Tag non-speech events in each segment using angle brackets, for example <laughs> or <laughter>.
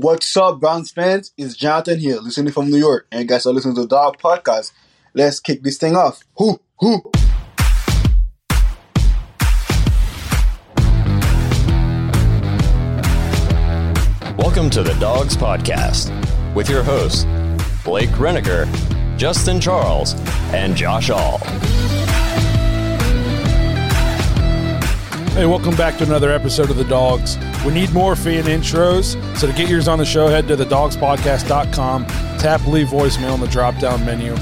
What's up, Browns fans? It's Jonathan here, listening from New York, and you guys are listening to the Dawg Podcast. Let's kick this thing off. Whoo, whoo. Welcome to the Dawgs Podcast with your hosts, Blake Renaker, Justin Charles, and Josh All. Hey, welcome back to another episode of The Dawgs. We need more fan intros, so to get yours on the show, head to thedawgspodcast.com, tap leave voicemail in the drop down menu.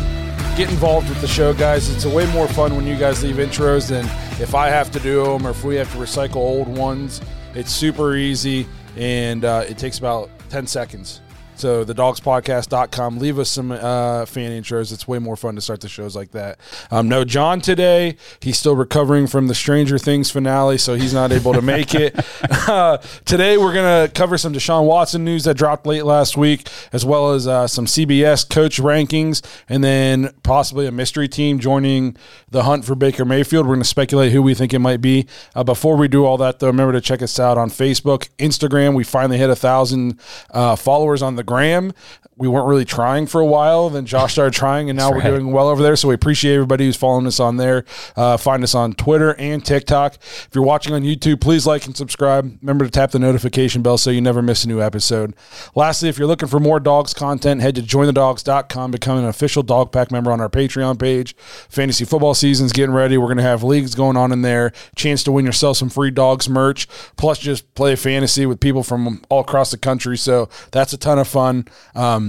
Get involved with the show, guys. It's a way more fun when you guys leave intros than if I have to do them or if we have to recycle old ones. It's super easy and uh, it takes about 10 seconds. So thedawgspodcast.com. Leave us some uh, fan intros. It's way more fun to start the shows like that. Um, no John today. He's still recovering from the Stranger Things finale, so he's not able to make it. <laughs> <laughs> Uh, today we're going to cover some Deshaun Watson news that dropped late last week, as well as uh, some CBS coach rankings, and then possibly a mystery team joining the hunt for Baker Mayfield. We're going to speculate who we think it might be. Uh, before we do all that, though, remember to check us out on Facebook, Instagram. We finally hit a thousand uh, followers on the gram. We weren't really trying for a while. Then Josh started trying, and now we're doing well over there. So we appreciate everybody who's following us on there. Uh, find us on Twitter and TikTok. If you're watching on YouTube, please like and subscribe. Remember to tap the notification bell so you never miss a new episode. Lastly, if you're looking for more dawgs content, head to jointhedawgs.com, become an official dawg pack member on our Patreon page. Fantasy football season's getting ready. We're going to have leagues going on in there, chance to win yourself some free dawgs merch, plus just play fantasy with people from all across the country. So that's a ton of fun. Um,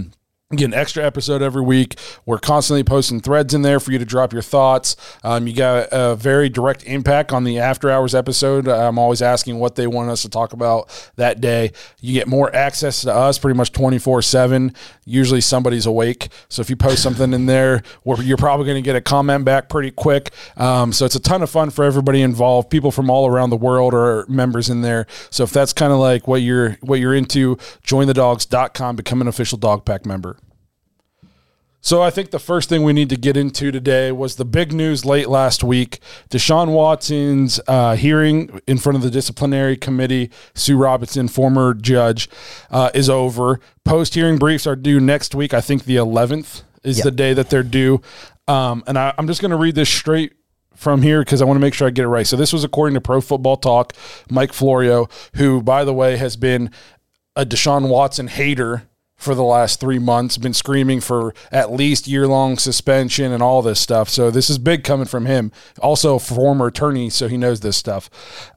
Get an extra episode every week. We're constantly posting threads in there for you to drop your thoughts. Um, you got a very direct impact on the after hours episode. I'm always asking what they want us to talk about that day. You get more access to us pretty much 24 7. Usually somebody's awake. So if you post something in there, you're probably going to get a comment back pretty quick. Um, so it's a ton of fun for everybody involved. People from all around the world are members in there. So if that's kind of like what you're what you're into, jointhedawgs.com, become an official dawg pack member. So I think the first thing we need to get into today was the big news late last week. Deshaun Watson's uh, hearing in front of the disciplinary committee, Sue Robinson, former judge, uh, is over. Post hearing briefs are due next week. I think the 11th is yep. the day that they're due. Um, and I, I'm just going to read this straight from here because I want to make sure I get it right. So this was according to Pro Football Talk, Mike Florio, who, by the way, has been a Deshaun Watson hater for the last three months, been screaming for at least year long suspension and all this stuff. So this is big coming from him. Also, former attorney, so he knows this stuff.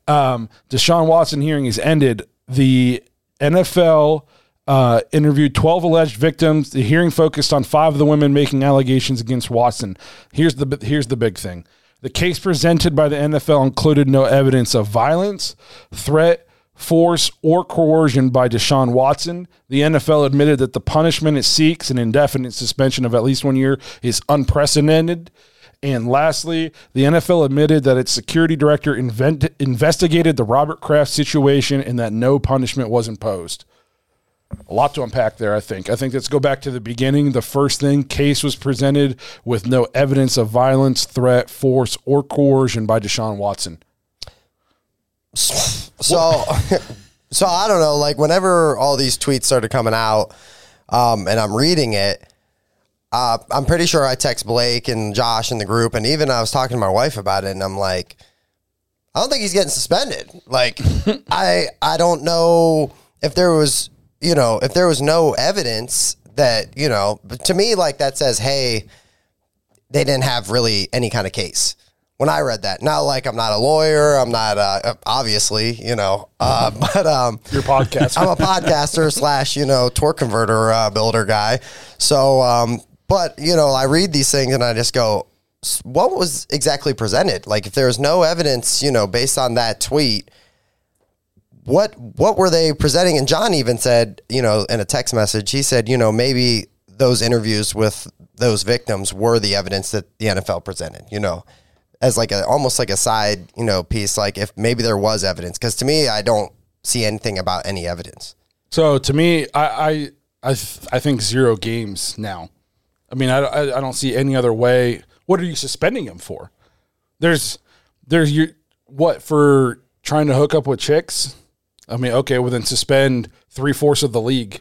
Um, Deshaun Watson hearing is ended. The NFL uh, interviewed 12 alleged victims. The hearing focused on five of the women making allegations against Watson. Here's the here's the big thing. The case presented by the NFL included no evidence of violence, threat, force, or coercion by Deshaun Watson. The NFL admitted that the punishment it seeks, an indefinite suspension of at least one year, is unprecedented. And lastly, the NFL admitted that its security director invent- investigated the Robert Kraft situation and that no punishment was imposed. A lot to unpack there, I think. I think let's go back to the beginning. The first thing case was presented with no evidence of violence, threat, force, or coercion by Deshaun Watson. So, <laughs> so I don't know. Like whenever all these tweets started coming out, um, and I'm reading it, uh, I'm pretty sure I text Blake and Josh in the group, and even I was talking to my wife about it, and I'm like, I don't think he's getting suspended. Like, <laughs> I I don't know if there was you know, if there was no evidence that, you know, but to me, like that says, hey, they didn't have really any kind of case. When I read that, not like I'm not a lawyer, I'm not uh, obviously, you know, uh, <laughs> but um, Your podcast. I'm a podcaster <laughs> slash, you know, torque converter uh, builder guy. So, um, but you know, I read these things and I just go, what was exactly presented? Like, if there's no evidence, you know, based on that tweet, what what were they presenting? And John even said, you know, in a text message, he said, you know, maybe those interviews with those victims were the evidence that the NFL presented. You know, as like a almost like a side, you know, piece. Like if maybe there was evidence, because to me, I don't see anything about any evidence. So to me, I I I, th- I think zero games now. I mean, I, I I don't see any other way. What are you suspending him for? There's there's you what for trying to hook up with chicks? I mean, okay, well then suspend three fourths of the league.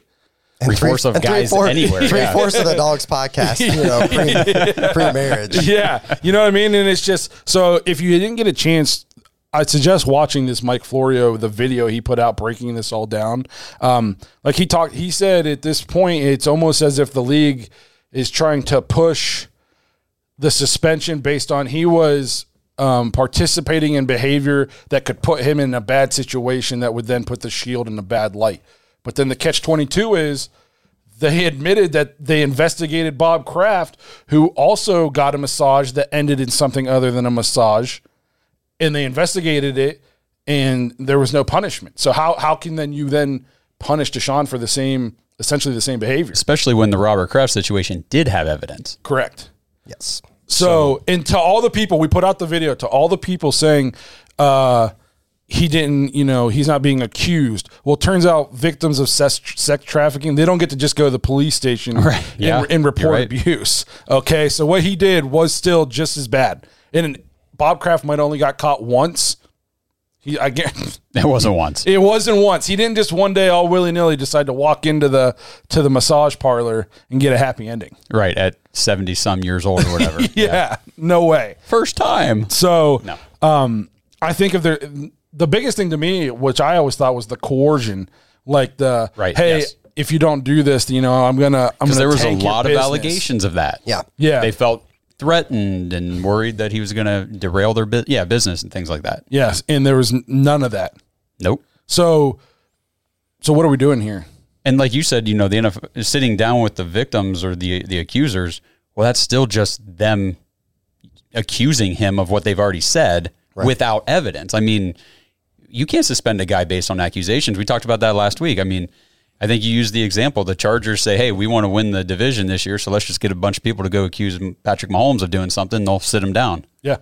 Three fourths of guys anywhere. Three yeah. fourths of the dawgs podcast, you know, pre, <laughs> pre-marriage. yeah, you know what I mean. And it's just so if you didn't get a chance, I'd suggest watching this Mike Florio the video he put out breaking this all down. Um, like he talked, he said at this point it's almost as if the league is trying to push the suspension based on he was um, participating in behavior that could put him in a bad situation that would then put the shield in a bad light. But then the catch twenty two is they admitted that they investigated Bob Kraft, who also got a massage that ended in something other than a massage, and they investigated it, and there was no punishment. So how how can then you then punish Deshaun for the same essentially the same behavior? Especially when the Robert Kraft situation did have evidence. Correct. Yes. So, and to all the people, we put out the video to all the people saying, uh, he didn't, you know, he's not being accused. Well, it turns out victims of sex, sex trafficking, they don't get to just go to the police station <laughs> Right. Yeah. and, and report right. abuse. Okay. So what he did was still just as bad. And Bob Kraft might only got caught once. He, I <laughs> It wasn't once. it wasn't once. He didn't just one day all willy nilly decide to walk into the to the massage parlor and get a happy ending. right. At 70 some years old or whatever. <laughs> Yeah, no way. First time. So, No. um, I think if there, the biggest thing to me, which I always thought was the coercion, like the Right, hey, yes. if you don't do this, you know, I'm gonna, I'm Because gonna. there was a tank your lot of business. allegations of that. Yeah. Yeah, They felt threatened and worried that he was going to derail their bu- yeah business and things like that. yes, and there was none of that. Nope. So, so what are we doing here? And like you said, you know, the NFL is sitting down with the victims or the the accusers. Well, that's still just them accusing him of what they've already said without evidence. I mean, you can't suspend a guy based on accusations. We talked about that last week. I mean, I think you used the example. The Chargers say, "Hey, we want to win the division this year, so let's just get a bunch of people to go accuse Patrick Mahomes of doing something. They'll sit him down." Yeah,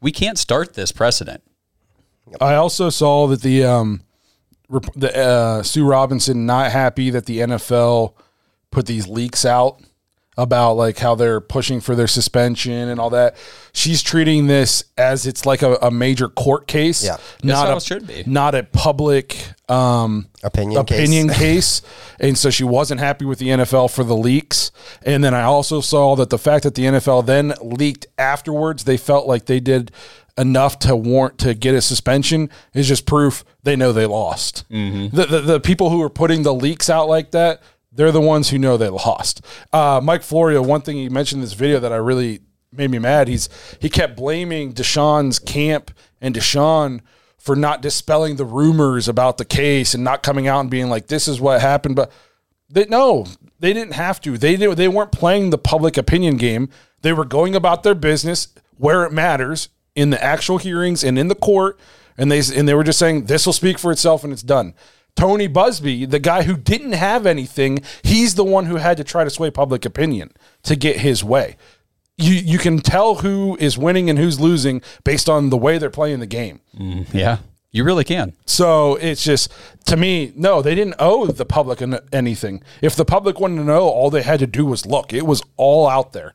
We can't start this precedent. I also saw that the um, the uh, Sue Robinson not happy that the NFL put these leaks out about like how they're pushing for their suspension and all that. She's treating this as it's like a, a major court case, Yeah. not how a, should be. not a public um, Opinion opinion case. <laughs> case. And so she wasn't happy with the NFL for the leaks. And then I also saw that the fact that the NFL then leaked afterwards, they felt like they did enough to warrant to get a suspension is just proof they know they lost. Mm-hmm. The, the the people who are putting the leaks out like that, they're the ones who know they lost. Uh, Mike Florio, one thing he mentioned in this video that I really made me mad. He's he kept blaming Deshaun's camp and Deshaun for not dispelling the rumors about the case and not coming out and being like, "This is what happened." But they no, they didn't have to. They did, they weren't playing the public opinion game. They were going about their business where it matters in the actual hearings and in the court. And they and they were just saying this will speak for itself and it's done. Tony Buzbee, the guy who didn't have anything, he's the one who had to try to sway public opinion to get his way. You you can tell who is winning and who's losing based on the way they're playing the game. Mm, yeah, you really can. So it's just to me, no, they didn't owe the public anything. If the public wanted to know, all they had to do was look. It was all out there.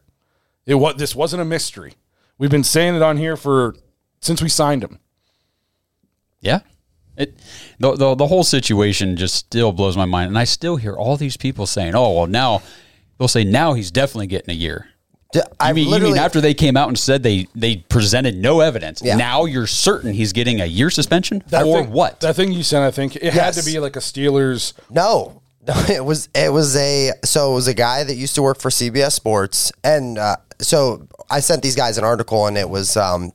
It was this wasn't a mystery. We've been saying it on here for since we signed him. Yeah. It the, the the whole situation just still blows my mind, and I still hear all these people saying, "Oh, well, now they'll say now he's definitely getting a year." I mean, you mean after they came out and said they they presented no evidence, Yeah. now you're certain he's getting a year suspension That for thing- what? That thing you sent, I think it had to be like a Steelers. no. <laughs> it was it was a so it was a guy that used to work for CBS Sports, and uh, so I sent these guys an article, and it was um,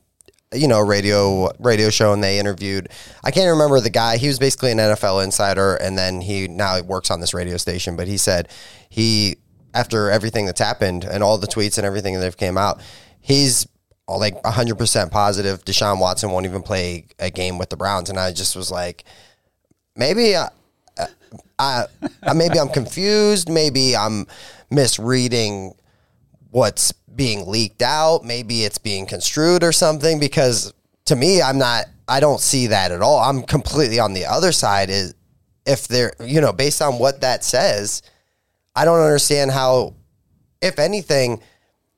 you know radio radio show, and they interviewed. I can't remember the guy. He was basically an NFL insider, and then he now works on this radio station. But he said he after everything that's happened and all the tweets and everything that have came out, he's like 100% positive Deshaun Watson won't even play a game with the Browns. And I just was like, maybe I, I, I maybe I'm confused. Maybe I'm misreading what's being leaked out. Maybe it's being construed or something because to me, I'm not, I don't see that at all. I'm completely on the other side is if they're, you know, based on what that says, I don't understand how, if anything,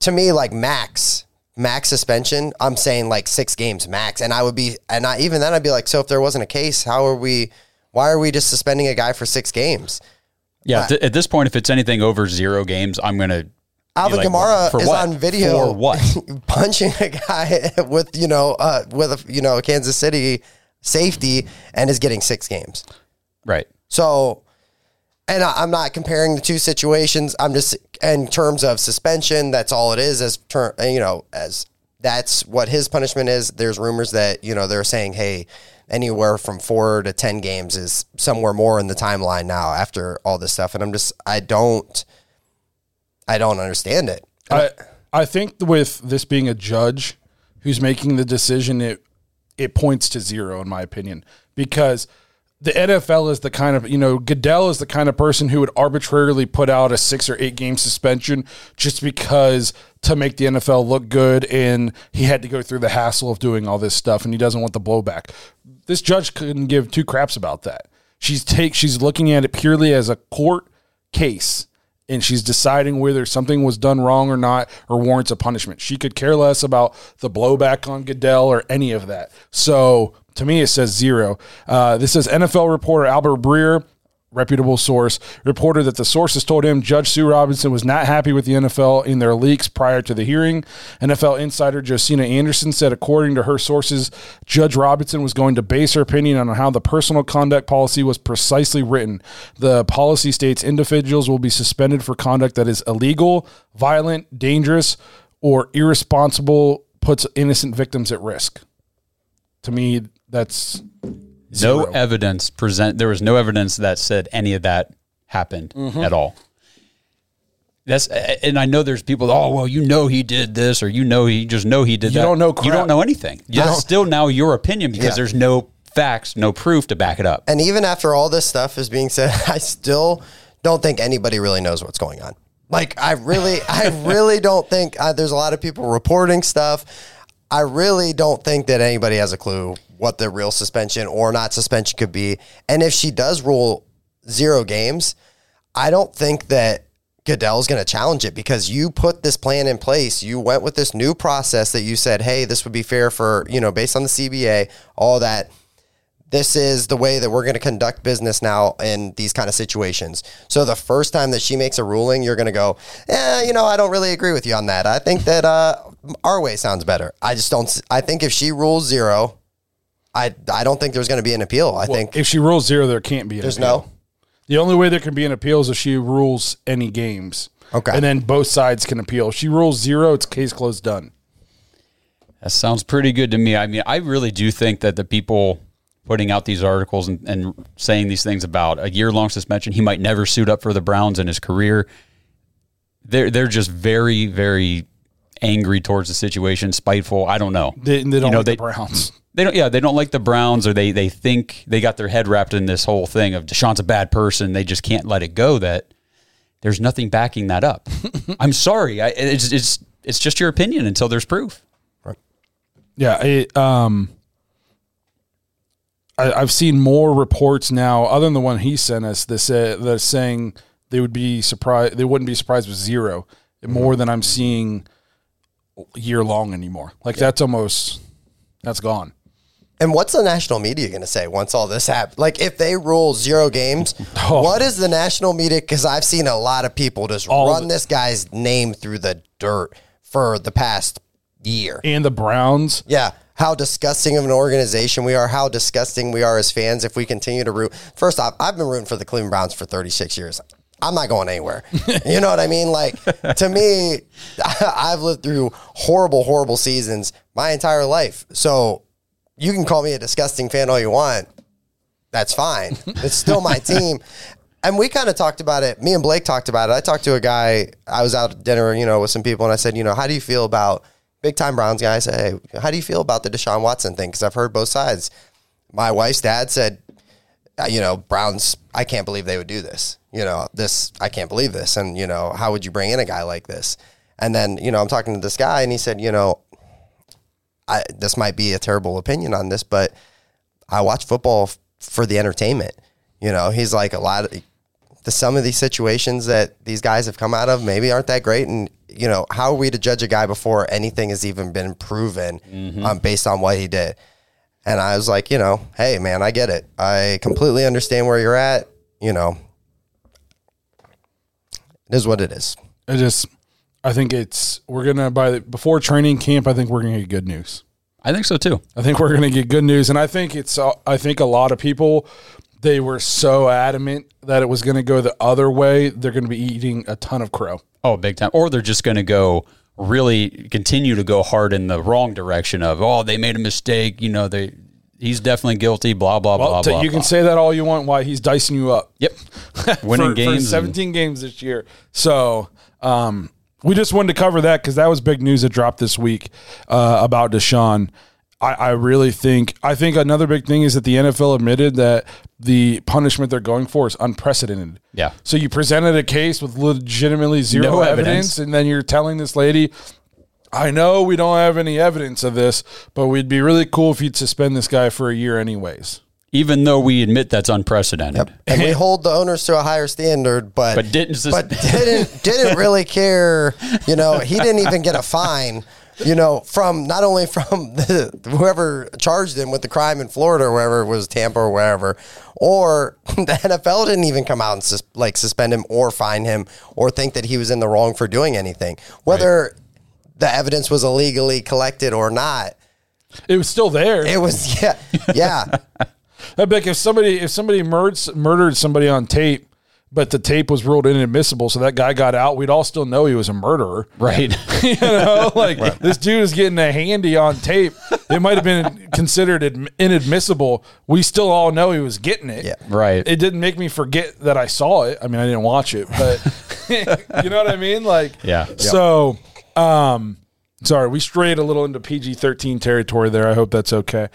to me, like max, max suspension, I'm saying like six games max. And I would be, and I, even then I'd be like, so if there wasn't a case, how are we, why are we just suspending a guy for six games? Yeah, th- at this point, if it's anything over zero games, I'm going to. Alvin like, Kamara is what? on video For what? <laughs> punching a guy <laughs> with you know uh, with a you know Kansas City safety and is getting six games. Right. So, and I, I'm not comparing the two situations. I'm just in terms of suspension. That's all it is. As ter- you know, as that's what his punishment is. There's rumors that you know they're saying, hey, anywhere from four to ten games is somewhere more in the timeline now after all this stuff. And I'm just, I don't, I don't understand it. I I think with this being a judge who's making the decision, it it points to zero in my opinion because the NFL is the kind of you know Goodell is the kind of person who would arbitrarily put out a six or eight game suspension just because to make the NFL look good and he had to go through the hassle of doing all this stuff and he doesn't want the blowback. This judge couldn't give two craps about that. She's take she's looking at it purely as a court case and she's deciding whether something was done wrong or not or warrants a punishment. She could care less about the blowback on Goodell or any of that. So to me, it says zero. Uh, this is NFL reporter Albert Breer, reputable source, reported that the sources told him Judge Sue Robinson was not happy with the NFL in their leaks prior to the hearing. NFL insider Josina Anderson said, according to her sources, Judge Robinson was going to base her opinion on how the personal conduct policy was precisely written. The policy states individuals will be suspended for conduct that is illegal, violent, dangerous, or irresponsible, puts innocent victims at risk. To me, that's No evidence present. There was no evidence that said any of that happened Mm-hmm. at all. That's and I know there's people. Oh well, you know he did this, or you know he just know he did You that. don't know You don't know anything. That's still now your opinion because Yeah. there's no facts, no proof to back it up. And even after all this stuff is being said, <laughs> I still don't think anybody really knows what's going on. Like, I really, <laughs> I really don't think uh, there's a lot of people reporting stuff. I really don't think that anybody has a clue what the real suspension or not suspension could be. And if she does rule zero games, I don't think that Goodell's going to challenge it because you put this plan in place. You went with this new process that you said, hey, this would be fair for, you know, based on the CBA, all that this is the way that we're going to conduct business now in these kind of situations. So the first time that she makes a ruling, you're going to go, yeah, you know, I don't really agree with you on that. I think that uh, our way sounds better. I just don't. I think if she rules zero, I I don't think there's going to be an appeal. I think if she rules zero, there can't be. An there's appeal. no. The only way there can be an appeal is if she rules any games. Okay. And then both sides can appeal. If she rules zero, it's case closed done. That sounds pretty good to me. I mean, I really do think that the people putting out these articles and, and saying these things about a year long suspension, he might never suit up for the Browns in his career. They're they're just very very angry towards the situation, spiteful. I don't know. They, they don't You know, like they- the Browns. <laughs> They don't. Yeah, they don't like the Browns, or they they think they got their head wrapped in this whole thing of Deshaun's a bad person. They just can't let it go. That there's nothing backing that up. <laughs> I'm sorry. I, it's it's it's just your opinion until there's proof. Right. Yeah, it, um, I, I've seen more reports now, other than the one he sent us, that say, that's saying they would be surprised. They wouldn't be surprised with zero, more than I'm seeing year long anymore. Like that's almost that's gone. And what's the national media going to say once all this happens? Like, if they rule zero games, <laughs> Oh. what is the national media? Because I've seen a lot of people just All run this guy's name through the dirt for the past year. And the Browns, Yeah, how disgusting of an organization we are, how disgusting we are as fans if we continue to root. First off, I've been rooting for the Cleveland Browns for 36 years. I'm not going anywhere. <laughs> you know what I mean? Like to me, <laughs> I've lived through horrible, horrible seasons my entire life. So you can call me a disgusting fan all you want. That's fine. <laughs> It's still my team. And we kind of talked about it. Me and Blake talked about it. I talked to a guy. I was out at dinner, you know, with some people, and I said, you know, how do you feel about big time Browns guy? I said, hey, how do you feel about the Deshaun Watson thing? Because I've heard both sides. My wife's dad said, uh, you know, Browns. I can't believe they would do this. You know, this. I can't believe this. And you know, how would you bring in a guy like this? And then you know, I'm talking to this guy, and he said, you know, I this might be a terrible opinion on this, but I watch football f- for the entertainment. You know, he's like a lot of the some of these situations that these guys have come out of maybe aren't that great, and you know, how are we to judge a guy before anything has even been proven um, based on what he did? And I was like, you know, hey man, I get it. I completely understand where you're at. You know, it is what it is. It is. just, I think it's we're gonna by the, before training camp. I think we're gonna get good news. I think so too. I think we're gonna get good news, and I think it's. uh, I think a lot of people they were so adamant that it was gonna go the other way. They're gonna be eating a ton of crow. Oh, big time. Or they're just going to go really continue to go hard in the wrong direction of, oh, they made a mistake. You know, they he's definitely guilty. Blah blah Well, blah t- blah. you can blah. say that all you want. Why he's dicing you up? Yep. <laughs> Winning for, games. for and- 17 games this year. So um, we just wanted to cover that because that was big news that dropped this week uh, about Deshaun. I, I really think I think another big thing is that the NFL admitted that the punishment they're going for is unprecedented. Yeah. So you presented a case with legitimately zero No evidence, evidence. and then you're telling this lady, I know we don't have any evidence of this, but we'd be really cool if you'd suspend this guy for a year anyways. Even though we admit that's unprecedented. and we hold the owners to a higher standard, but But didn't but <laughs> didn't didn't really care. You know, he didn't even get a fine. You know, from not only from <laughs> the, whoever charged him with the crime in Florida or wherever it was Tampa or wherever, or <laughs> the NFL didn't even come out and sus- like suspend him or fine him or think that he was in the wrong for doing anything, whether the evidence was illegally collected or not. It was still there. It was yeah yeah. I'd be like if somebody if somebody murdered murdered somebody on tape, but the tape was ruled inadmissible, so that guy got out, we'd all still know he was a murderer. Right. <laughs> you know, <laughs> like this dude is getting a handy on tape. It might have been considered inadmissible. We still all know he was getting it. Yeah. Right. It didn't make me forget that I saw it. I mean, I didn't watch it, but <laughs> you know what I mean? Like, Yeah. So, um, sorry, we strayed a little into PG 13 territory there. I hope that's okay.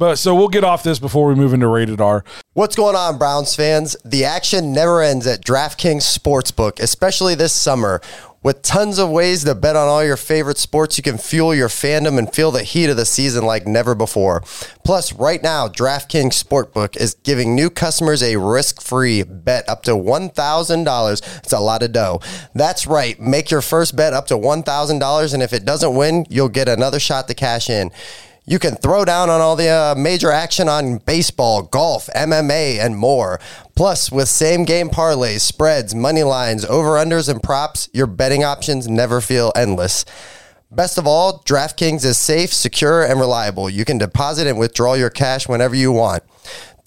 But so we'll get off this before we move into rated R. What's going on, Browns fans? The action never ends at DraftKings Sportsbook, especially this summer. With tons of ways to bet on all your favorite sports, you can fuel your fandom and feel the heat of the season like never before. Plus, right now, DraftKings Sportsbook is giving new customers a risk free bet up to $1,000. It's a lot of dough. That's right. Make your first bet up to $1,000, and if it doesn't win, you'll get another shot to cash in. You can throw down on all the uh, major action on baseball, golf, MMA, and more. Plus, with same game parlays, spreads, money lines, over unders, and props, your betting options never feel endless. Best of all, DraftKings is safe, secure, and reliable. You can deposit and withdraw your cash whenever you want.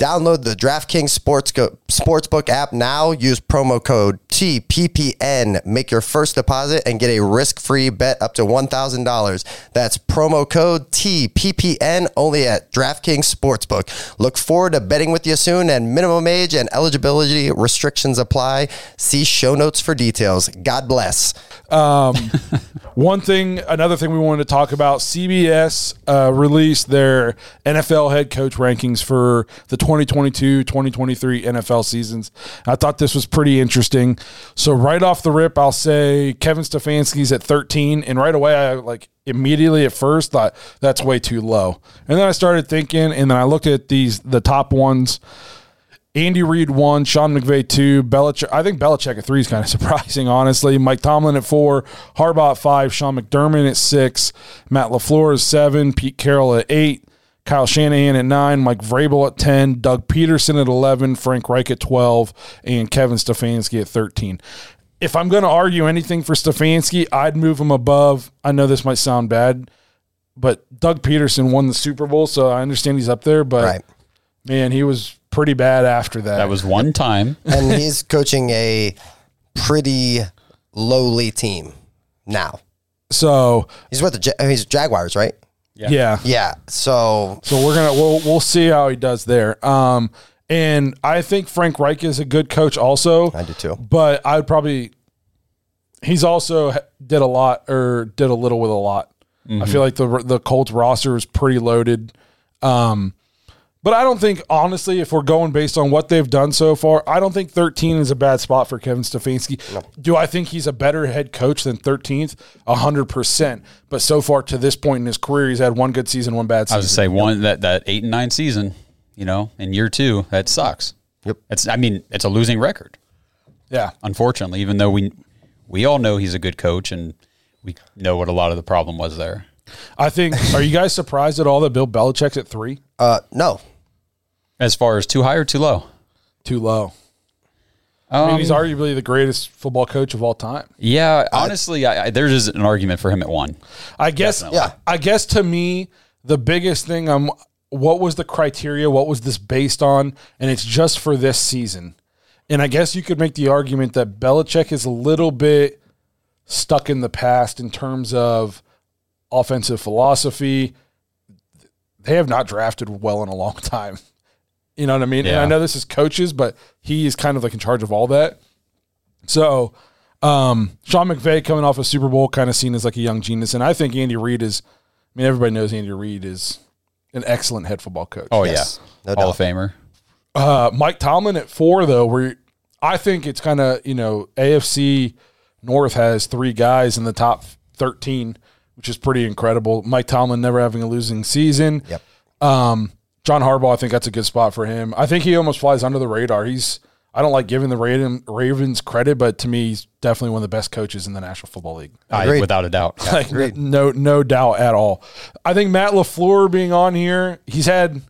Download the DraftKings Sports Sportsbook app now. Use promo code TPPN. Make your first deposit and get a risk-free bet up to $1,000. That's promo code TPPN only at DraftKings Sportsbook. Look forward to betting with you soon and minimum age and eligibility restrictions apply. See show notes for details. God bless. <laughs> One thing, another thing we wanted to talk about CBS uh, released their NFL head coach rankings for the 2022 2023 NFL seasons. I thought this was pretty interesting. So, right off the rip, I'll say Kevin Stefanski's at 13. And right away, I like immediately at first thought that's way too low. And then I started thinking, and then I looked at these, the top ones. Andy Reid one, Sean McVay two, Belichick. I think Belichick at three is kind of <laughs> surprising, honestly. Mike Tomlin at four, Harbaugh at five, Sean McDermott at six, Matt Lafleur at seven, Pete Carroll at eight, Kyle Shanahan at nine, Mike Vrabel at ten, Doug Pederson at eleven, Frank Reich at twelve, and Kevin Stefanski at thirteen. If I'm going to argue anything for Stefanski, I'd move him above. I know this might sound bad. but Doug Pederson won the Super Bowl, so I understand he's up there. But Right. man, he was pretty bad after that. That was one time. <laughs> and he's coaching a pretty lowly team now. so He's with the he's Jaguars, right? Yeah. Yeah. So So we're gonna we'll we'll see how he does there. Um, and I think Frank Reich is a good coach also. I do too. but I would probably he's also did a lot or did a little with a lot. I feel like the the Colts roster is pretty loaded. Um, but I don't think honestly, if we're going based on what they've done so far, I don't think 13 is a bad spot for Kevin Stefanski. Do I think he's a better head coach than 13th? hundred percent. But so far to this point in his career, he's had one good season, one bad I season. was to say one that that eight and nine season, you know, in year two, that sucks. Yep. It's I mean, it's a losing record, yeah. unfortunately, even though we we all know he's a good coach and we know what a lot of the problem was there. I think. Are you guys surprised at all that Bill Belichick's at three? uh no. As far as too high or too low? Too low. I Um, mean, he's arguably the greatest football coach of all time. yeah, honestly, I, I, there's an argument for him at one. I guess. Definitely. Yeah. I guess to me, the biggest thing I'm. What was the criteria? What was this based on? And it's just for this season. And I guess you could make the argument that Belichick is a little bit stuck in the past in terms of offensive philosophy. They have not drafted well in a long <laughs> time. You know what I mean? And I know this is coaches, but he is kind of like in charge of all that. So, um, Sean McVay coming off a Super Bowl, kind of seen as like a young genius, and I think Andy Reid is. I mean, everybody knows Andy Reid is an excellent head football coach. Oh Yes, yeah, no Hall of Famer. Uh, Mike Tomlin at four, though, where I think it's kind of you know AFC North has three guys in the top thirteen, which is pretty incredible. Mike Tomlin never having a losing season. Yep. Um, John Harbaugh, I think that's a good spot for him. I think he almost flies under the radar. He's I don't like giving the Ravens credit, but to me, he's definitely one of the best coaches in the National Football League. I, Agreed. without a doubt. <laughs> Like no no doubt at all. I think Matt LaFleur being on here, he's had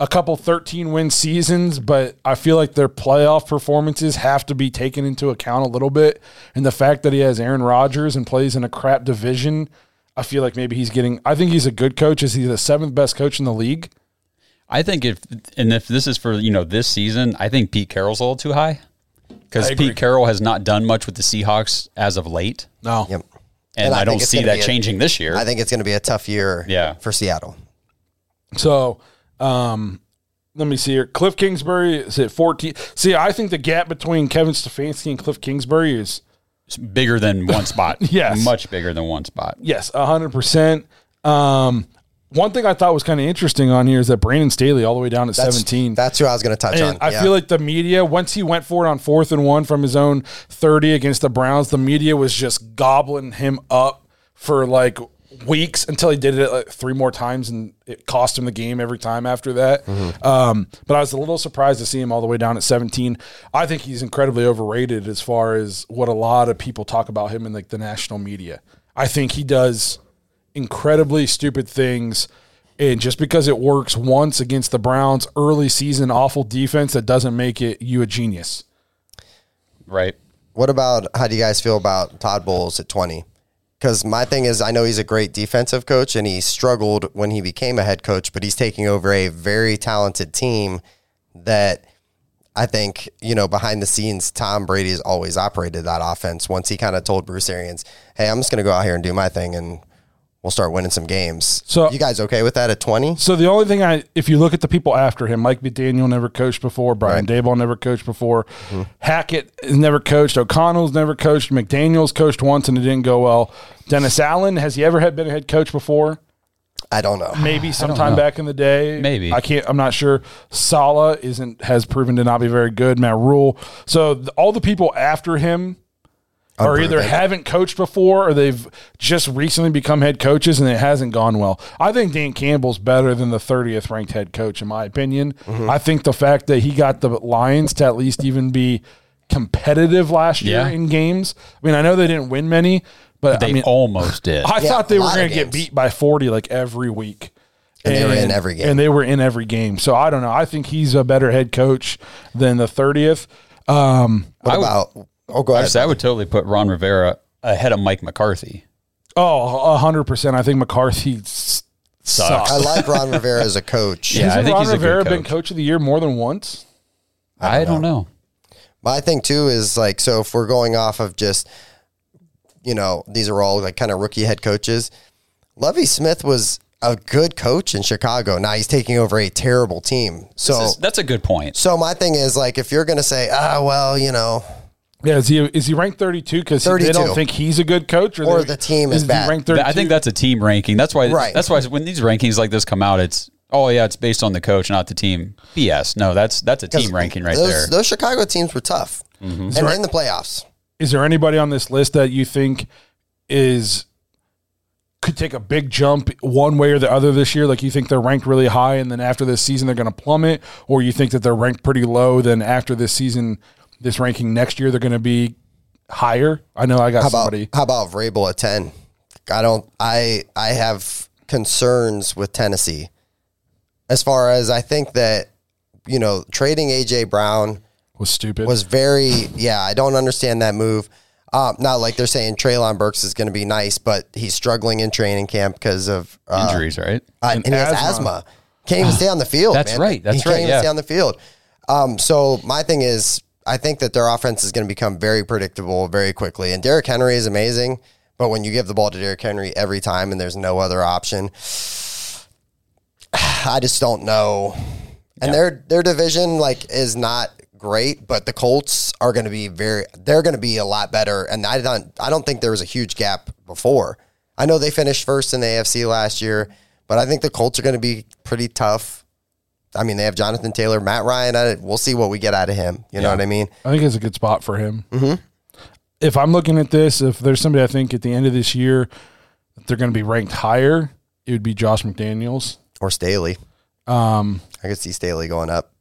a couple 13 win seasons, but I feel like their playoff performances have to be taken into account a little bit. And the fact that he has Aaron Rodgers and plays in a crap division, I feel like maybe he's getting I think he's a good coach. Is he the seventh best coach in the league? I think if and if this is for you know this season, I think Pete Carroll's a little too high because Pete Carroll has not done much with the Seahawks as of late, No. Yep. and, And I I, don't see that a- changing this year. I think it's going to be a tough year Yeah. for Seattle. So, um, let me see here. Cliff Kingsbury is at 14. See, I think the gap between Kevin Stefanski and Cliff Kingsbury is It's bigger than one spot. <laughs> Yes. much bigger than one spot. Yes, hundred percent. Um, one thing I thought was kind of interesting on here is that Brandon Staley all the way down at That's, seventeen. That's who I was going to touch and on. I Yeah. feel like the media, once he went for it on fourth and one from his own thirty against the Browns, the media was just gobbling him up for like weeks until he did it like three more times, and it cost him the game every time after that. Um, but I was a little surprised to see him all the way down at seventeen. I think he's incredibly overrated as far as what a lot of people talk about him in like the national media. I think he does incredibly stupid things. And just because it works once against the Browns early season awful defense, that doesn't make it you a genius. Right. What about how do you guys feel about Todd Bowles at 20? Because my thing is, I know he's a great defensive coach and he struggled when he became a head coach, but he's taking over a very talented team that I think, you know, behind the scenes, Tom Brady has always operated that offense. Once he kind of told Bruce Arians, hey, I'm just going to go out here and do my thing and we'll start winning some games. So- you guys okay with that at 20? So the only thing I, if you look at the people after him, Mike McDaniel never coached before, Brian Daboll never coached before, mm-hmm. Hackett never coached, O'Connell's never coached, McDaniel's coached once and it didn't go well. Dennis Allen has he ever had been a head coach before? I don't know. Maybe sometime back in the day. Maybe. I can't. I'm not sure. Saleh isn't has proven to not be very good. Matt Rhule. So th- all the people after him are either haven't coached before or they've just recently become head coaches and it hasn't gone well. I think Dan Campbell's better than the 30th ranked head coach in my opinion. Mm-hmm. I think the fact that he got the Lions to at least even be competitive last year Yeah. in games. I mean, I know they didn't win many, but They I mean, almost did. I Yeah, thought they were going to get beat by 40 like every week. And they were in every game. And they were in every game. So I don't know. I think he's a better head coach than the 30th. Um, What about, oh, go ahead. Actually, I would totally put Ron Rivera ahead of Mike McCarthy. oh, 100%. I think McCarthy s- sucks. I like Ron Rivera as a coach. Yeah, I Hasn't think Ron he's a good Rivera been coach. coach of the year more than once? I don't know. My thing too is like, so if we're going off of just, you know, these are all like kind of rookie head coaches. Lovie Smith was a good coach in Chicago. Now he's taking over a terrible team. So, is- that's a good point. so my thing is like, if you're going to say, ah, well, you know, Yeah, is he is he ranked 32 because they 32. don't think he's a good coach, or, Or the team is he bad. ranked Th- 32? I think that's a team ranking. That's why. Right. That's why when these rankings like this come out, it's oh yeah, it's based on the coach, not the team. BS. No, that's that's a team ranking right those, there. Those Chicago teams were tough, mm-hmm. and they're in the playoffs. Is there anybody on this list that you think is could take a big jump one way or the other this year? Like you think they're ranked really high, and then after this season they're going to plummet, or you think that they're ranked pretty low? Then after this season, this ranking next year they're going to be higher. I know I got How about somebody. how about Vrabel at ten? I don't. I I have concerns with Tennessee, as far as I think that you know trading AJ Brown Was stupid. was very yeah. I don't understand that move. Um, not like they're saying Treylon Burks is going to be nice, but he's struggling in training camp because of uh, Injuries, right? uh, and, he has asthma. asthma. Can't even stay on the field. That's man. right. That's he can't right, even yeah. stay on the field. Um, so my thing is, I think that their offense is going to become very predictable very quickly. And Derrick Henry is amazing, but when you give the ball to Derrick Henry every time and there's no other option, <sighs> I just don't know. And their their division like is not great, but the Colts are going to be very. They're going to be a lot better. And I don't I don't think there was a huge gap before. I know they finished first in the AFC last year, but I think the Colts are going to be pretty tough. I mean, they have Jonathan Taylor, Matt Ryan. I, we'll see what we get out of him. You know what I mean? I think it's a good spot for him. Mm-hmm. If I'm looking at this, if there's somebody I think at the end of this year they're going to be ranked higher, it would be Josh McDaniels. Or Staley. Um, I could see Staley going up.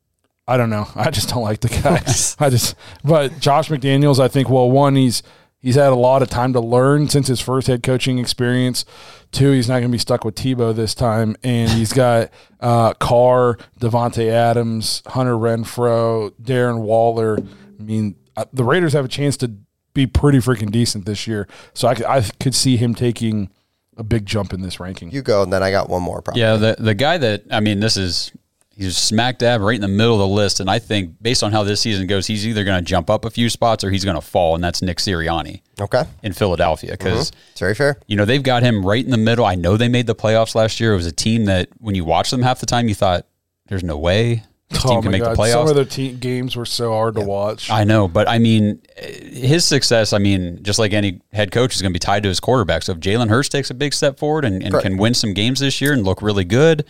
I don't know. I just don't like the guy. <laughs> I just, but Josh McDaniels, I think, well, one, he's he's had a lot of time to learn since his first head coaching experience. Two, he's not going to be stuck with Tebow this time, and he's got <laughs> uh, Carr, Davante Adams, Hunter Renfrow, Darren Waller. I mean, uh, the Raiders have a chance to be pretty freaking decent this year, so I could, I could see him taking a big jump in this ranking. You go, and then I got one more problem. Yeah, the the guy that I mean, this is he's smack dab right in the middle of the list, and I think based on how this season goes, he's either going to jump up a few spots or he's going to fall, and that's Nick Sirianni Okay. in Philadelphia because. Mm-hmm. It's very fair. You know, they've got him right in the middle. I know they made the playoffs last year. It was a team that when you watch them half the time, you thought, there's no way this <laughs> oh team Oh can my make God, the playoffs. some of their te- games were so hard to watch. I know, but I mean, his success, I mean, just like any head coach is going to be tied to his quarterback. So if Jalen Hurts takes a big step forward and, and can win some games this year and look really good,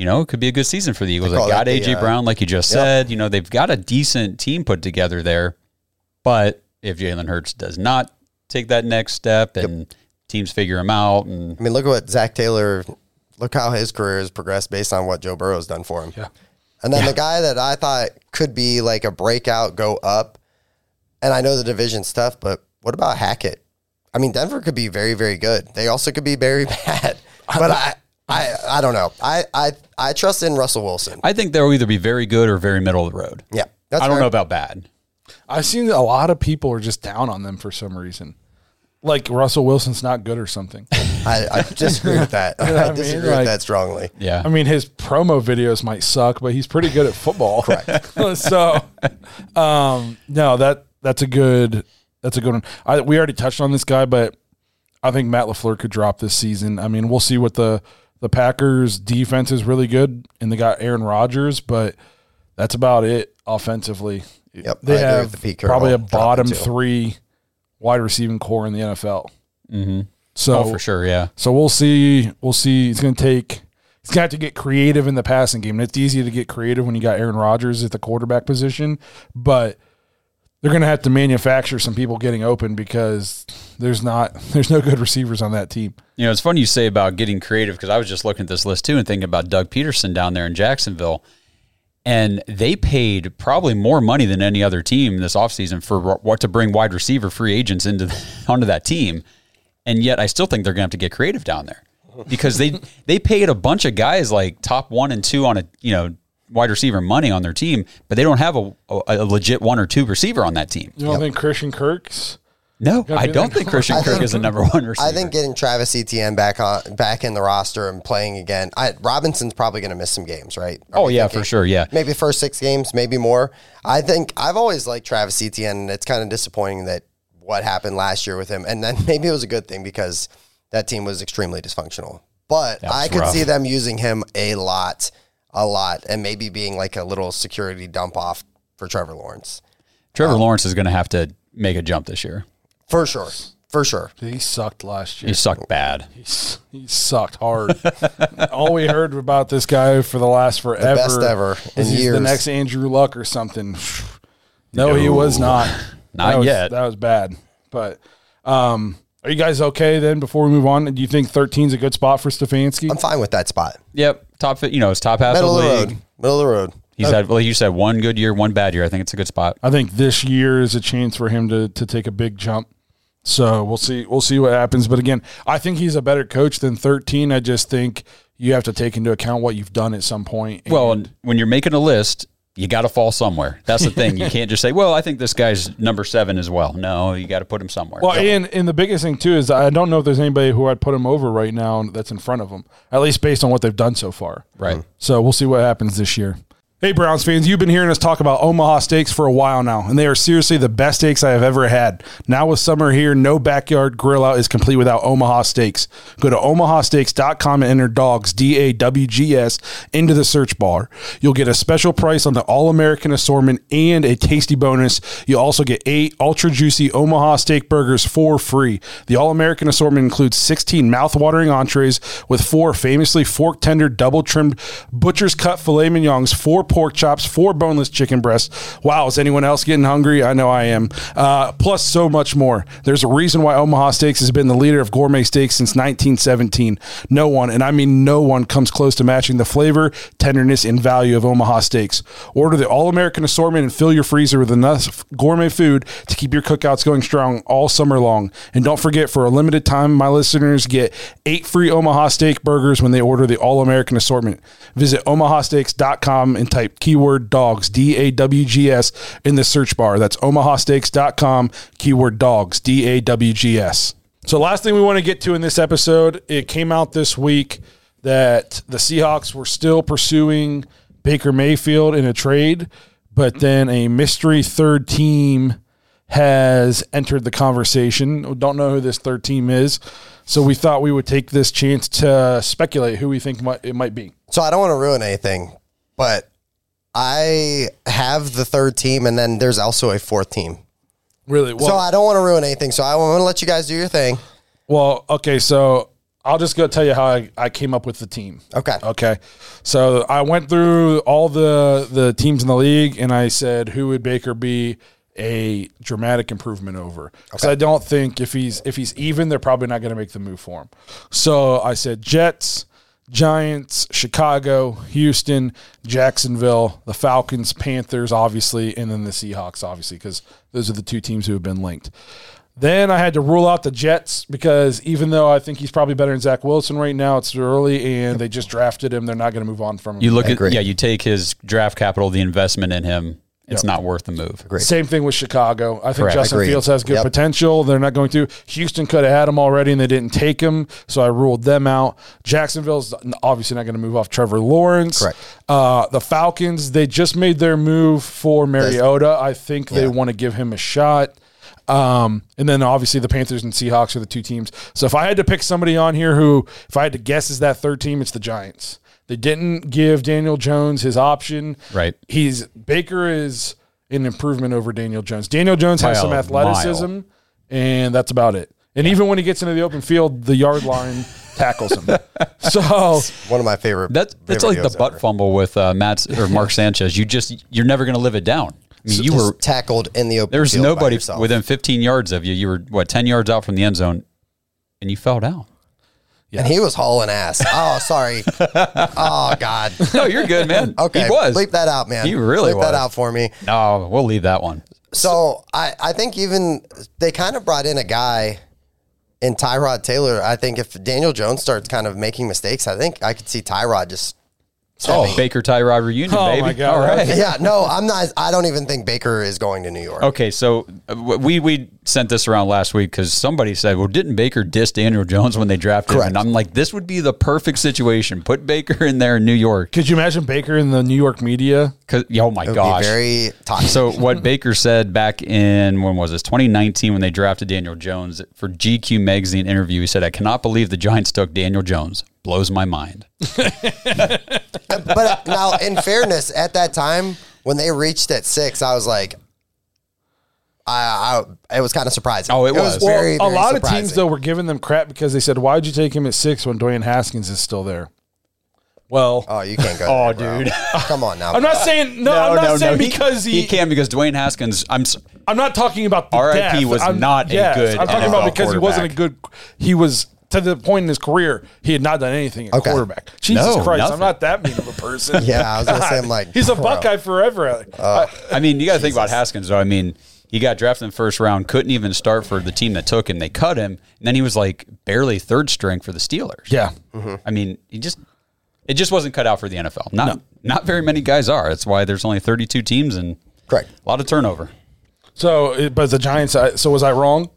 you know, it could be a good season for the Eagles. They call got that the, AJ uh, Brown, like you just said. You know, they've got a decent team put together there. But if Jalen Hurts does not take that next step and teams figure him out, and I mean, look at what Zac Taylor. Look how his career has progressed based on what Joe Burrow's done for him. Yeah. And then the guy that I thought could be like a breakout, go up. And I know the division stuff, but what about Hackett? I mean, Denver could be very, very good. They also could be very <laughs> bad. But I, I, I don't know. I, I, I trust in Russell Wilson. I think they'll either be very good or very middle of the road. Yeah, that's I don't fair. know about bad. I've seen a lot of people are just down on them for some reason. Like Russell Wilson's not good or something. <laughs> I, I disagree with that. <laughs> know I I mean? disagree Like- with that strongly. Yeah. I mean, his promo videos might suck, but he's pretty good at football. Correct. <laughs> so, um, no, that that's a good that's a good one. I, we already touched on this guy, but I think Matt Lafleur could drop this season. I mean, we'll see what the the Packers defense is really good, and they got Aaron Rodgers, but that's about it offensively. Yep, they I have the probably a bottom three wide receiving core in the NFL. Mm-hmm. So Oh, for sure. Yeah. so we'll see. We'll see. He's going to take. He's going to have to get creative in the passing game. And it's easy to get creative when you got Aaron Rodgers at the quarterback position, but they're going to have to manufacture some people getting open because there's not <laughs> there's no good receivers on that team. You know, it's funny you say about getting creative because I was just looking at this list too and thinking about Doug Pederson down there in Jacksonville. And they paid probably more money than any other team this offseason for what to bring wide receiver free agents into <laughs> onto that team. And yet I still think they're going to have to get creative down there <laughs> because they they paid a bunch of guys like top 1 and 2 on a, you know, wide receiver money on their team, but they don't have a, a, a legit one or two receiver on that team. You don't think Christian Kirk's No, I don't like- think Christian Kirk think- is a number one receiver. I think getting Travis Etienne back on back in the roster and playing again. I, Robinson's probably going to miss some games, right? Are Oh yeah, thinking? for sure. Yeah. Maybe first six games, maybe more. I think I've always liked Travis Etienne. and It's kind of disappointing that what happened last year with him, and then <laughs> maybe it was a good thing because that team was extremely dysfunctional. But I could rough. see them using him a lot, a lot, and maybe being like a little security dump off for Trevor Lawrence Trevor um, Lawrence is going to have to make a jump this year. For sure, for sure. He sucked last year. He sucked bad. He sucked hard. <laughs> All we heard about this guy for the last forever, best ever was in he's the next Andrew Luck or something. <sighs> No, he was not. <laughs> Not That was- yet. That was bad. But um, are you guys okay then? Before we move on, do you think 13 is a good spot for Stefanski? I'm fine with that spot. Yep, top. fi- You know, it's top half Middle of of the the league. road. Middle of the road. He's had, well, you said one good year, one bad year. I think it's a good spot. I think this year is a chance for him to to take a big jump. So we'll see. We'll see what happens. But again, I think he's a better coach than 13. I just think you have to take into account what you've done at some point. Well, And- and when you're making a list, you got to fall somewhere. That's the thing. You <laughs> can't just say, "Well, I think this guy's number seven as well." No, you got to put him somewhere. Well, and, and the biggest thing too is I don't know if there's anybody who I'd put him over right now that's in front of him, at least based on what they've done so far. right. So we'll see what happens this year. Hey, Browns fans, you've been hearing us talk about Omaha steaks for a while now, and they are seriously the best steaks I have ever had. Now, with summer here, no backyard grill out is complete without Omaha Steaks. Go to omahasteaks.com and enter dawgs, D A W G S, into the search bar. You'll get a special price on the All American assortment and a tasty bonus. You'll also get eight ultra juicy Omaha steak burgers for free. The All American assortment includes 16 mouth-watering entrees with four famously fork tender double trimmed butcher's cut filet mignons, four pork chops, four boneless chicken breasts. Wow, is anyone else getting hungry? I know I am. Uh, plus, so much more. There's a reason why Omaha Steaks has been the leader of gourmet steaks since 1917. No one, and I mean no one, comes close to matching the flavor, tenderness, and value of Omaha Steaks. Order the All American assortment and fill your freezer with enough gourmet food to keep your cookouts going strong all summer long. And don't forget, for a limited time, my listeners get eight free Omaha Steak burgers when they order the All American assortment. Visit omahasteaks.com and type keyword dawgs, D A W G S, in the search bar. That's omahasteaks.com, keyword dawgs, D A W G S. So, last thing we want to get to in this episode, it came out this week that the Seahawks were still pursuing Baker Mayfield in a trade, but then a mystery third team has entered the conversation. Don't know who this third team is. So we thought we would take this chance to speculate who we think it might be. So I don't want to ruin anything, but I have the third team, and then there's also a fourth team. Really? Well, so I don't want to ruin anything. So I want to let you guys do your thing. well, okay. So I'll just go tell you how I, I came up with the team. Okay. Okay. So I went through all the the teams in the league and I said who would Baker be a dramatic improvement over? Because I don't think if he's if he's even, they're probably not going to make the move for him. So I said Jets, Giants, Chicago, Houston, Jacksonville, the Falcons, Panthers, obviously, and then the Seahawks, obviously, because those are the two teams who have been linked. Then I had to rule out the Jets because even though I think he's probably better than Zach Wilson right now, it's early and they just drafted him. They're not going to move on from him. You look at yeah, you take his draft capital, the investment in him. It's not worth the move. Agree. Same thing with Chicago. I think Correct. Justin Agreed. Fields has good Yep. potential. They're not going to. Houston could have had him already and they didn't take him, so I ruled them out. Jacksonville's obviously not going to move off Trevor Lawrence. Correct. Uh, the Falcons, they just made their move for Mariota. I think they want to give him a shot. Um, and then obviously the Panthers and Seahawks are the two teams. So if I had to pick somebody on here who, if I had to guess, is that third team, it's the Giants. They didn't give Daniel Jones his option. Right. He's Baker is an improvement over Daniel Jones. Daniel Jones has By some athleticism, mile. and that's about it. And even when he gets into the open field, the yard line <laughs> tackles him. <laughs> So One of my favorite. That that's favorite like the butt ever. fumble with uh, Matt or Mark Sanchez. You just you're never going to live it down. I mean, you were tackled in the open. There's field nobody yourself. within 15 yards of you. You were what 10 yards out from the end zone, and you fell down. And he was hauling ass. Oh, sorry. <laughs> oh God. No, you're good, man. Okay, he was. bleep that out, man. He really bleep that out for me. No, we'll leave that one. So I, I think even they kind of brought in a guy in Tyrod Taylor. I think if Daniel Jones starts kind of making mistakes, I think I could see Tyrod just. Oh, Baker Tyrod reunion, Oh, baby. Oh, my God. All right. Yeah, no, I'm not. I don't even think Baker is going to New York. Okay, so uh, we we sent this around last week because somebody said, "Well, didn't Baker diss Daniel Jones when they drafted him?" Correct. And I'm like, "This would be the perfect situation. Put Baker in there in New York." Could you imagine Baker in the New York media? 'Cause- oh my It would gosh! be very toxic. So what Baker said back in when was this 2019 when they drafted Daniel Jones for GQ magazine interview, he said, "I cannot believe the Giants took Daniel Jones. Blows my mind." <laughs> but now, in fairness, at that time when they reached at six, I was like, I, I it was kind of surprising. Oh, it was. very, well, a very lot of teams though were giving them crap because they said, "Why'd you take him at six when Dwayne Haskins is still there?" Well, Oh, you can't go. <laughs> Oh, there, dude. Come on now. I'm not saying no. I'm not saying he- because he, he can because Dwayne Haskins. I'm I'm not talking about the RIP death. was I'm, not a good I'm talking NFL about because he wasn't a good. He was to the point in his career he had not done anything at Okay. quarterback. Jesus No, Christ, nothing. I'm not that mean of a person. <laughs> Yeah, I was gonna say, I'm like, <laughs> he's a bro. Buckeye forever. Uh, I- I mean, you got to think about Haskins, though. I mean, he got drafted in the first round, couldn't even start for the team that took him. They cut him, and then he was like barely third string for the Steelers. yeah, mm-hmm. I mean, he just it just wasn't cut out for the NFL. Not not very many guys are. That's why there's only 32 teams and Correct. a lot of turnover. So, but the Giants. So was I wrong?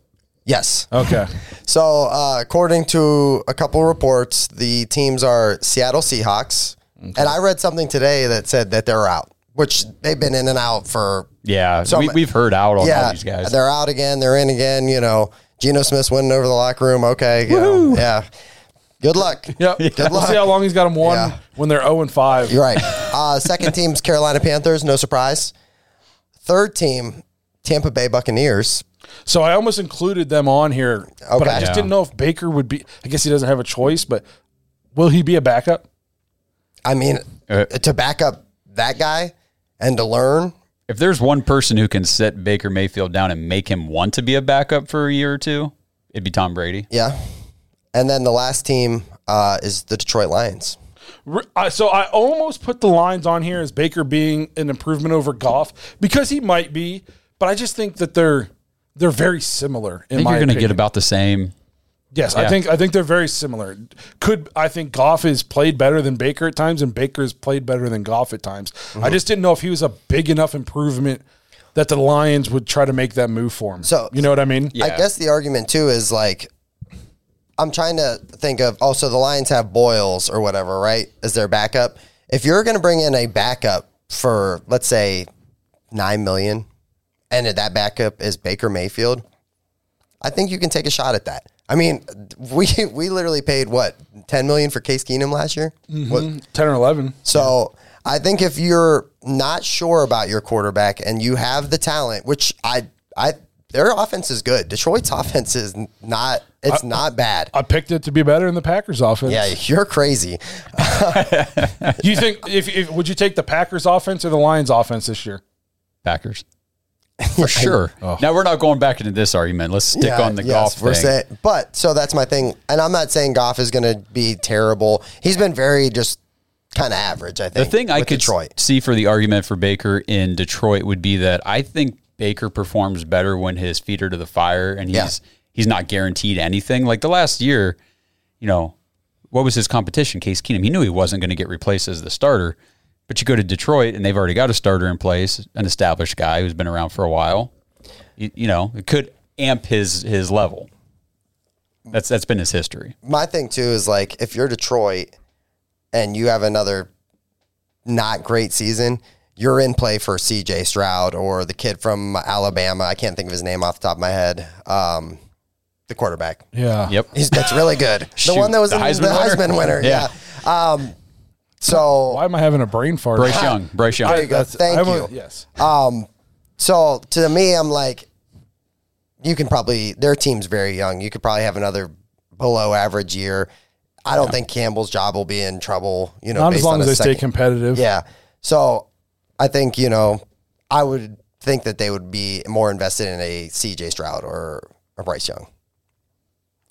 Yes. Okay. So, uh, according to a couple reports, the teams are Seattle Seahawks, and I read something today that said that they're out, which they've been in and out for. Yeah, So we, we've heard out on all yeah, these guys. they're out again. They're in again. You know, Geno Smith's winning over the locker room. Okay, know, yeah. Good luck. <laughs> Yeah. Good We'll luck. see how long he's got him won Yeah. when they're 0 and 5. You're right. Uh, second team's Carolina Panthers. No surprise. Third team, Tampa Bay Buccaneers. So I almost included them on here, but I Okay. just Yeah. didn't know if Baker would be. I guess he doesn't have a choice, but will he be a backup? I mean, Uh, to back up that guy and to learn. if there's one person who can set Baker Mayfield down and make him want to be a backup for a year or two, it'd be Tom Brady. Yeah. And then the last team uh, is the Detroit Lions. R- I- So I almost put the Lions on here as Baker being an improvement over Goff because he might be, but I just think that they're they're very similar. In I think my you're going to get about the same. Yes, I think I think they're very similar. Could I think Goff is played better than Baker at times, and Baker's played better than Goff at times. Mm-hmm. I just didn't know if he was a big enough improvement that the Lions would try to make that move for him. So- you know what I mean? Yeah. I guess the argument too is like, I'm trying to think of. Oh, so the Lions have Boyles or whatever, right? As their backup. If you're going to bring in a backup for, let's say, nine million, and that backup is Baker Mayfield, I think you can take a shot at that. I mean, <laughs> we we literally paid what ten million for Case Keenum last year. Mm-hmm. What, Ten or eleven. So I think if you're not sure about your quarterback and you have the talent, which I I their offense is good. Detroit's <laughs> offense is not it's not bad. I picked it to be better in the Packers offense. yeah, you're crazy. <laughs> You think if, if would you take the Packers offense or the Lions offense this year? Packers. <laughs> For sure. <laughs> Now we're not going back into this argument. Let's stick Yeah, on the yes, Goff thing. say- but so that's my thing, and I'm not saying Goff is going to be terrible. He's been very just kind of average. I think the thing I could Detroit. see for the argument for Baker in Detroit would be that I think Baker performs better when his feet are to the fire and he's Yeah. he's not guaranteed anything. Like the last year, you know, what was his competition? Case Keenum. He knew he wasn't going to get replaced as the starter. But you go to Detroit and they've already got a starter in place, an established guy who's been around for a while. You, you know, it could amp his his level. That's that's been his history. my thing too is like if you're Detroit and you have another not great season, you're in play for CJ Stroud or the kid from Alabama. I can't think of his name off the top of my head. Um, the quarterback. Yeah. Yep. He's that's really good. <laughs> the Shoot, one that was the in Heisman the winner? Heisman winner. Yeah. Yeah. Um, so Why am I having a brain fart? Bryce Young. Bryce Young. There you go. Thank I'm a- you. yes. So to me, I'm like, you can probably their team's very young. You could probably have another below average year. I don't think Campbell's job will be in trouble. You know, Not as based long on as a they stay second- competitive. Yeah. So I think you know, I would think that they would be more invested in a CJ Stroud or a Bryce Young.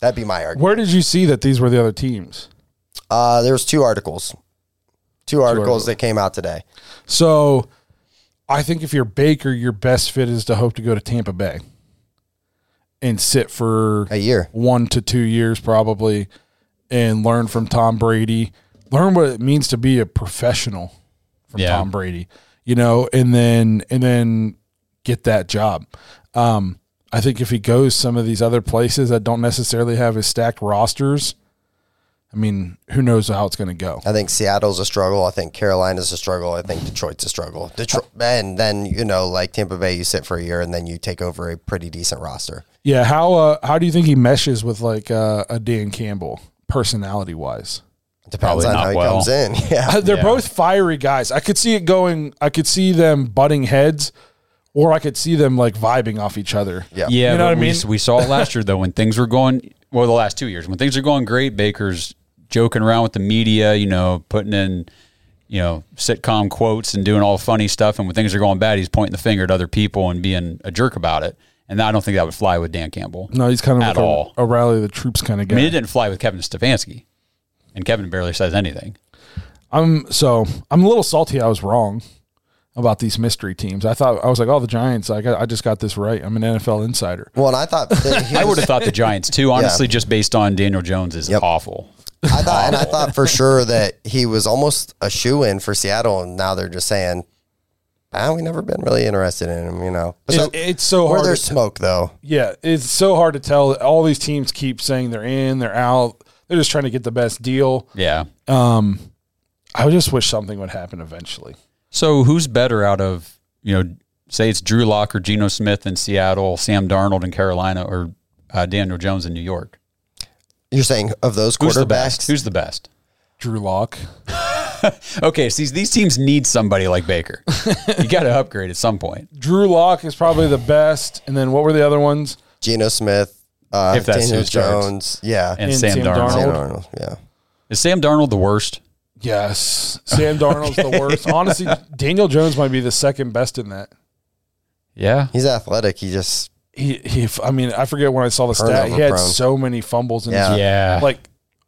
That'd be my argument. Where did you see that these were the other teams? Uh, there's two articles, two articles articles. that came out today. So I think if you're Baker, your best fit is to hope to go to Tampa Bay and sit for A year. one to two years probably and learn from Tom Brady. Learn what it means to be a professional from Yeah. Tom Brady. You know, and then and then get that job. Um I think if he goes some of these other places that don't necessarily have his stacked rosters, I mean, who knows how it's going to go? I think Seattle's a struggle. I think Carolina's a struggle. I think Detroit's a struggle. Detroit, and then you know, like Tampa Bay, you sit for a year and then you take over a pretty decent roster. Yeah, how uh, how do you think he meshes with like uh, a Dan Campbell personality wise? Depends Probably on not how he well. comes in. <laughs> Yeah, They're Yeah. both fiery guys. I could see it going. I could see them butting heads, or I could see them like vibing off each other. yeah, Yeah, You know what I we, mean? we saw it last year though when things were going well the last two years when things are going great. Baker's joking around with the media, you know, putting in you know sitcom quotes and doing all funny stuff, and when things are going bad, he's pointing the finger at other people and being a jerk about it. And I don't think that would fly with Dan Campbell. No, he's kind of At like a, all. a rally of the troops kind of guy. I mean, it didn't fly with Kevin Stefanski, and Kevin barely says anything. I'm so I'm a little salty. I was wrong about these mystery teams. I thought I was like, oh, the Giants. I got, I just got this right. I'm an NFL insider. Well, and I thought that <laughs> I would have thought the Giants too, <laughs> honestly, just based on Daniel Jones is Yep. awful. I thought, and I <laughs> thought for sure that he was almost a shoe in for Seattle, and now they're just saying, "Ah, we never been really interested in him," you know. But It's, so, it's so where hard. there's to- smoke, though, yeah, it's so hard to tell. All these teams keep saying they're in, they're out. They're just trying to get the best deal. Yeah. Um, I just wish something would happen eventually. So who's better out of you know, say it's Drew Lock or Geno Smith in Seattle, Sam Darnold in Carolina, or uh, Daniel Jones in New York? You're saying of those Who's the best? Who's the best? Drew Lock. <laughs> Okay, so these, these teams need somebody like Baker. you got to upgrade at some point. <laughs> Drew Lock is probably the best. And then what were the other ones? Geno Smith, uh, If that's Daniel who starts. Jones, yeah, And, And Sam, Sam Darnold. Sam Darnold. Darnold, yeah. Is Sam Darnold the worst? Yes, Sam Darnold's the <laughs> worst. Honestly, Daniel Jones might be the second best in that. Yeah. He's athletic. He just He, he I mean, I forget when I saw the stat. He had prone. so many fumbles in Yeah. his Yeah. like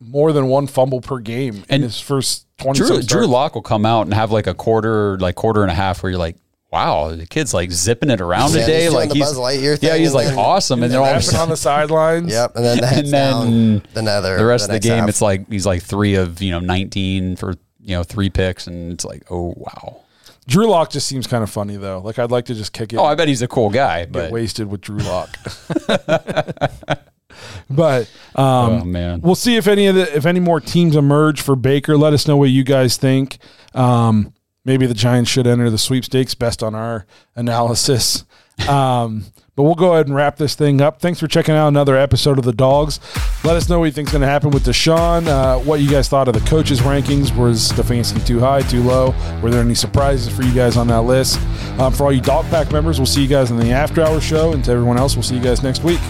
more than one fumble per game in And his first twenty. Drew, Drew starts. Lock will come out and have like a quarter, like quarter and a half, where you're like, wow, the kid's like zipping it around Yeah, today. he's like the he's Buzz Lightyear yeah, he's like awesome, and then all of a Rapping on the sidelines. <laughs> yep, and then the heads then down the nether. the rest of the game, half. it's like he's like three of you know 19 for you know three picks, and it's like, oh wow. Drew Lock just seems kind of funny though. Like I'd like to just kick it. Oh, I bet he's a cool guy, get but wasted with Drew Lock. <laughs> <laughs> but um, oh man, we'll see if any of the if any more teams emerge for Baker. Let us know what you guys think. Um, maybe the Giants should enter the sweepstakes, best on our analysis. <laughs> Um, but we'll go ahead and wrap this thing up. Thanks for checking out another episode of the Dawgs. Let us know what you think's going to happen with Deshaun. Uh, what you guys thought of the coaches' rankings? Was Stefanski too high, too low? Were there any surprises for you guys on that list? Um, for all you Dawg Pack members, we'll see you guys in the after hour show. And to everyone else, we'll see you guys next week.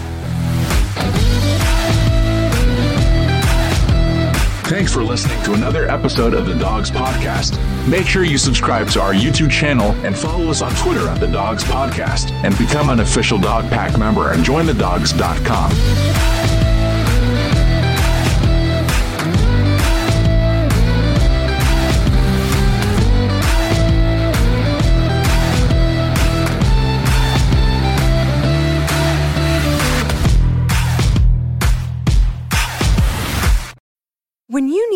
Thanks for listening to another episode of the Dawgs Podcast. Make sure you subscribe to our YouTube channel and follow us on Twitter at the Dawgs Podcast and become an official Dawg Pack member at jointhedawgs.com.